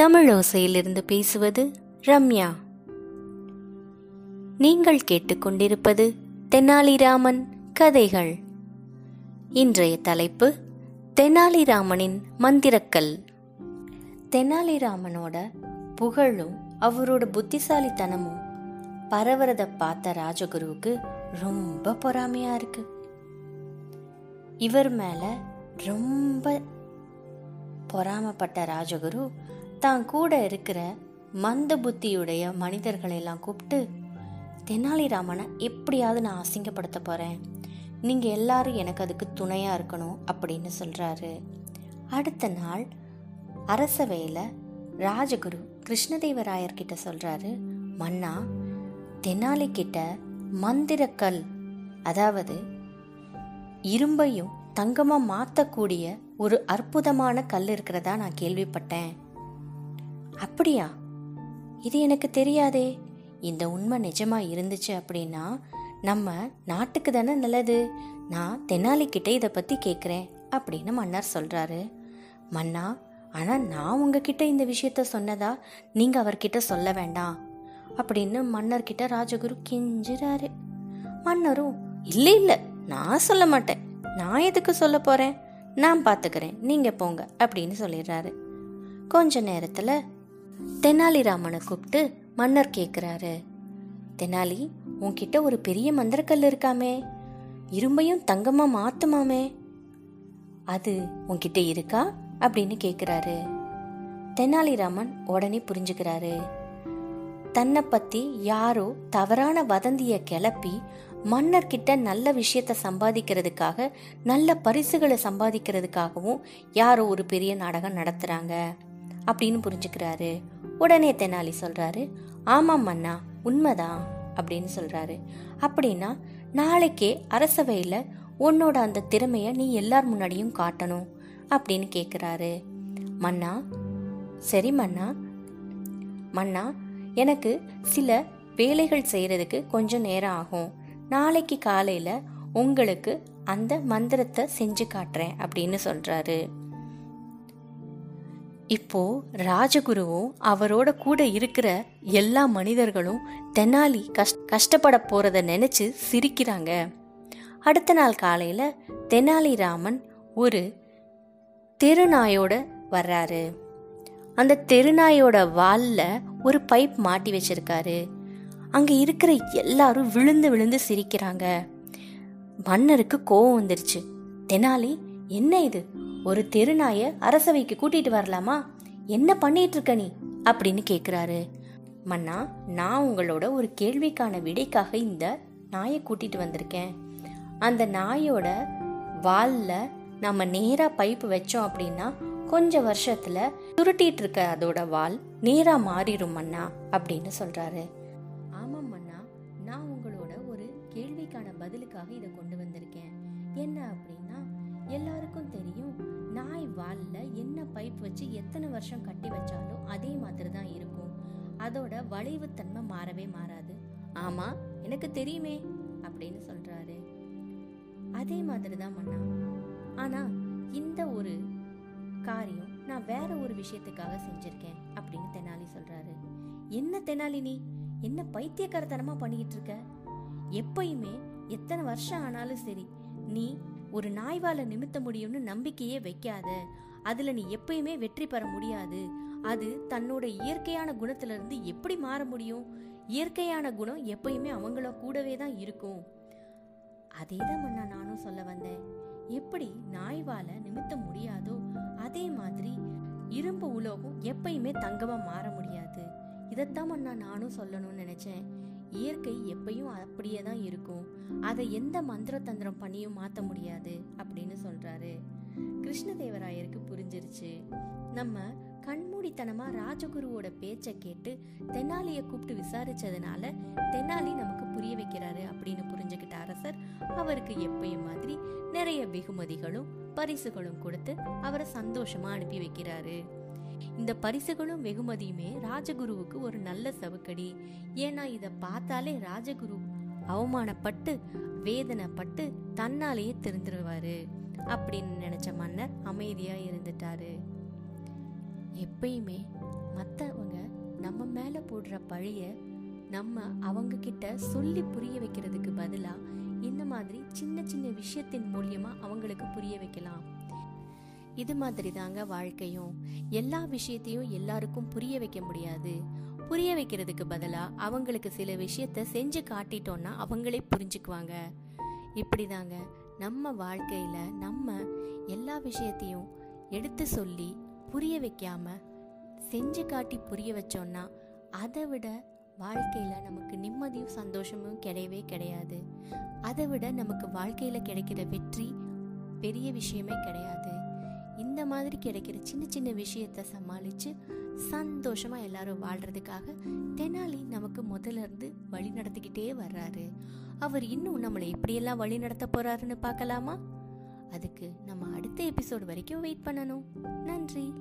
தமிழோசையிலிருந்து பேசுவது ரம்யா. நீங்கள் கேட்டுக்கொண்டிருப்பது தெனாலிராமன் கதைகள். இன்றைய தலைப்பு தெனாலிராமனின் மந்திரக்கல். தெனாலிராமனோட புகழும் அவரோட புத்திசாலித்தனமும் பரவரத பார்த்த ராஜகுருவுக்கு ரொம்ப பொறாமையா இருக்கு. இவர் மேல ரொம்ப பொறாமப்பட்ட ராஜகுரு தான் கூட இருக்கிற மந்த புத்தியுடைய மனிதர்களை எல்லாம் கூப்பிட்டு தெனாலிராமனை எப்படியாவது நான் அசிங்கப்படுத்த போறேன். நீங்க எல்லாரும் எனக்கு அதுக்கு துணையா இருக்கணும் அப்படின்னு சொல்றாரு. அடுத்த நாள் அரசவையில் ராஜகுரு கிருஷ்ணதேவராயர் கிட்ட சொல்றாரு மன்னா தெனாலி கிட்ட மந்திரக்கல் அதாவது இரும்பையும் தங்கமா மாத்தக்கூடிய ஒரு அற்புதமான கல் இருக்கிறதா நான் கேள்விப்பட்டேன். அப்படியா? இது எனக்கு தெரியாதே. இந்த உண்மை நிஜமா இருந்துச்சு அப்படின்னா நம்ம நாட்டுக்கு தானே நல்லது. நான் தெனாலி கிட்ட இதை பத்தி கேட்குறேன் அப்படின்னு மன்னர் சொல்றாரு. மன்னா ஆனால் நான் உங்ககிட்ட இந்த விஷயத்த சொன்னதா நீங்கள் அவர்கிட்ட சொல்ல வேண்டாம் அப்படின்னு மன்னர்கிட்ட ராஜகுரு கெஞ்சுறாரு. மன்னரும் இல்லை இல்லை நான் சொல்ல மாட்டேன். நான் எதுக்கு சொல்ல போகிறேன் நான் பார்த்துக்கிறேன் நீங்கள் போங்க அப்படின்னு சொல்லிடுறாரு. கொஞ்ச நேரத்தில் தெனாலிராமனை கூப்பிட்டு மன்னர் கேட்குறாரு தெனாலி உன்கிட்ட ஒரு பெரிய மந்திரக்கல் இருக்காமே. இரும்பையும் தங்கமா மாத்துமாமே. அது உன்கிட்ட இருக்கா? அப்படின்னு கேக்குறாரு. தெனாலிராமன் உடனே புரிஞ்சுக்கிறாரு. தன்னை பத்தி யாரோ தவறான வதந்திய கிளப்பி மன்னர்கிட்ட நல்ல விஷயத்த சம்பாதிக்கிறதுக்காக நல்ல பரிசுகளை சம்பாதிக்கிறதுக்காகவும் யாரோ ஒரு பெரிய நாடகம் நடத்துறாங்க. அப்படின்னு புரிஞ்சுக்கிறாரு. உடனே தெனாலி சொல்கிறாரு ஆமாம் அண்ணா உண்மைதான் அப்படின்னு சொல்கிறாரு அப்படின்னா நாளைக்கே அரசவையில் உன்னோட அந்த திறமையை நீ எல்லார் முன்னாடியும் காட்டணும் அப்படின்னு கேட்குறாரு மன்னா சரி மன்னா மன்னா எனக்கு சில வேலைகள் செய்கிறதுக்கு கொஞ்சம் நேரம் ஆகும். நாளைக்கு காலையில் உங்களுக்கு அந்த மந்திரத்தை செஞ்சு காட்டுறேன் அப்படின்னு சொல்கிறாரு இப்போ ராஜகுருவும் அவரோட கூட இருக்கிற எல்லா மனிதர்களும் தெனாலி கஷ் கஷ்டப்பட போறத நினைச்சு சிரிக்கிறாங்க. அடுத்த நாள் காலையில தெனாலிராமன் ஒரு தெருநாயோட வர்றாரு. அந்த தெருநாயோட வால்ல ஒரு பைப் மாட்டி வச்சிருக்காரு. அங்க இருக்கிற எல்லாரும் விழுந்து விழுந்து சிரிக்கிறாங்க. மன்னருக்கு கோவம் வந்துருச்சு. தெனாலி என்ன இது? ஒரு தெருநாய அரசவைக்கு கூட்டிட்டு வரலாமா? என்ன பண்ணிட்டு இருக்க நீ? அப்படின்னு கேக்குறாரு. மன்னா நான் உங்களோட ஒரு கேள்விக்கான விடைக்காக இந்த நாயை கூட்டிட்டு வந்திருக்கேன். அந்த நாயோட வால்ல நம்ம நேரா பைப்பு வச்சோம் அப்படின்னா கொஞ்ச வருஷத்துல சுருட்டிட்டு இருக்க அதோட வால் நேரா மாறிடும் மன்னா அப்படின்னு சொல்றாரு. ஆமாம் மன்னா நான் உங்களோட ஒரு கேள்விக்கான பதிலுக்காக இதை கொண்டு வந்திருக்கேன். என்ன அப்படின்னா எல்லாருக்கும் தெரியும் நாய் வாலில் என்ன பைப் வச்சு எத்தனை வருஷம் கட்டி வச்சாலும் அதே மாதிரி தான் இருக்கும். அதோட வளைவுத்தன்மை மாறவே மாறாது. ஆமா எனக்கு தெரியுமே அப்படின்னு சொல்றாரு. அதே மாதிரி தான் மன்னா. ஆனா இந்த ஒரு காரியம் நான் வேற ஒரு விஷயத்துக்காக செஞ்சிருக்கேன் அப்படின்னு தெனாலி சொல்றாரு. என்ன தெனாலி நீ? என்ன பைத்தியக்காரத்தனமா பண்ணிக்கிட்டு இருக்க? எப்பயுமே எத்தனை வருஷம் ஆனாலும் சரி நீ ஒரு நாய்வால நிமித்த முடியும்னு நம்பிக்கையே வைக்காத. அதுல நீ எப்பயுமே வெற்றி பெற முடியாது. அது தன்னோட இயற்கையான குணத்துல இருந்து எப்படி மாற முடியும்? இயற்கையான குணம் எப்பயுமே அவங்கள கூடவே தான் இருக்கும். அதே தான் மன்னா நானும் சொல்ல வந்தேன். எப்படி நாய்வால நிமித்த முடியாதோ அதே மாதிரி இரும்பு உலோகம் எப்பயுமே தங்கமா மாற முடியாது. இதைத்தான் அண்ணா நானும் சொல்லணும்னு நினைச்சேன். இயற்கை எப்பயும் அப்படியே தான் இருக்கும். அதை எந்த மந்திர தந்திரம் பண்ணியும் மாற்ற முடியாது அப்படின்னு சொல்றாரு. கிருஷ்ணதேவராயருக்கு புரிஞ்சிருச்சு. நம்ம கண்மூடித்தனமா ராஜகுருவோட பேச்சை கேட்டு தென்னாலிய கூப்பிட்டு விசாரிச்சதுனால தென்னாலி நமக்கு புரிய வைக்கிறாரு அப்படின்னு புரிஞ்சுக்கிட்ட அரசர் அவருக்கு எப்பயும் மாதிரி நிறைய வெகுமதிகளும் பரிசுகளும் கொடுத்து அவரை சந்தோஷமா அனுப்பி வைக்கிறாரு. இந்த பரிசுகளும் வெகுமதியுமே ராஜகுருவுக்கு ஒரு நல்ல சவுக்கடி. ஏன்னா இத பார்த்தாலே ராஜகுரு அவமானப்பட்டு வேதனைப்பட்டு தன்னாலேயே திருந்துருவாரு அப்படின்னு நினைச்ச மன்னர் அமைதியா இருந்துட்டாரு. எப்பயுமே மற்றவங்க நம்ம மேலே போடுற பழிய நம்ம அவங்க கிட்ட சொல்லி புரிய வைக்கிறதுக்கு பதிலாக இந்த மாதிரி சின்ன சின்ன விஷயத்தின் மூலியமா அவங்களுக்கு புரிய வைக்கலாம். இது மாதிரி தாங்க வாழ்க்கையும். எல்லா விஷயத்தையும் எல்லாருக்கும் புரிய வைக்க முடியாது. புரிய வைக்கிறதுக்கு பதிலா அவங்களுக்கு சில விஷயத்த செஞ்சு காட்டிட்டோம்னா அவங்களே புரிஞ்சுக்குவாங்க. இப்படிதாங்க நம்ம வாழ்க்கையில நம்ம எல்லா விஷயத்தையும் எடுத்து சொல்லி புரிய வைக்காம செஞ்சு காட்டி புரிய வச்சோம்னா அதை விட வாழ்க்கையில் நமக்கு நிம்மதியும் சந்தோஷமும் கிடையவே கிடையாது. அதை விட நமக்கு வாழ்க்கையில் கிடைக்கிற வெற்றி பெரிய விஷயமே கிடையாது. இந்த மாதிரி கிடைக்கிற சின்ன சின்ன விஷயத்த சமாளித்து சந்தோஷமாக எல்லாரும் வாழ்கிறதுக்காக தெனாலி நமக்கு முதல்ல இருந்து வழி நடத்திக்கிட்டே வர்றாரு. அவர் இன்னும் நம்மளை எப்படியெல்லாம் வழி நடத்த போகிறாருன்னு பார்க்கலாமா? அதுக்கு நம்ம அடுத்த எபிசோடு வரைக்கும் வெயிட் பண்ணணும். நன்றி.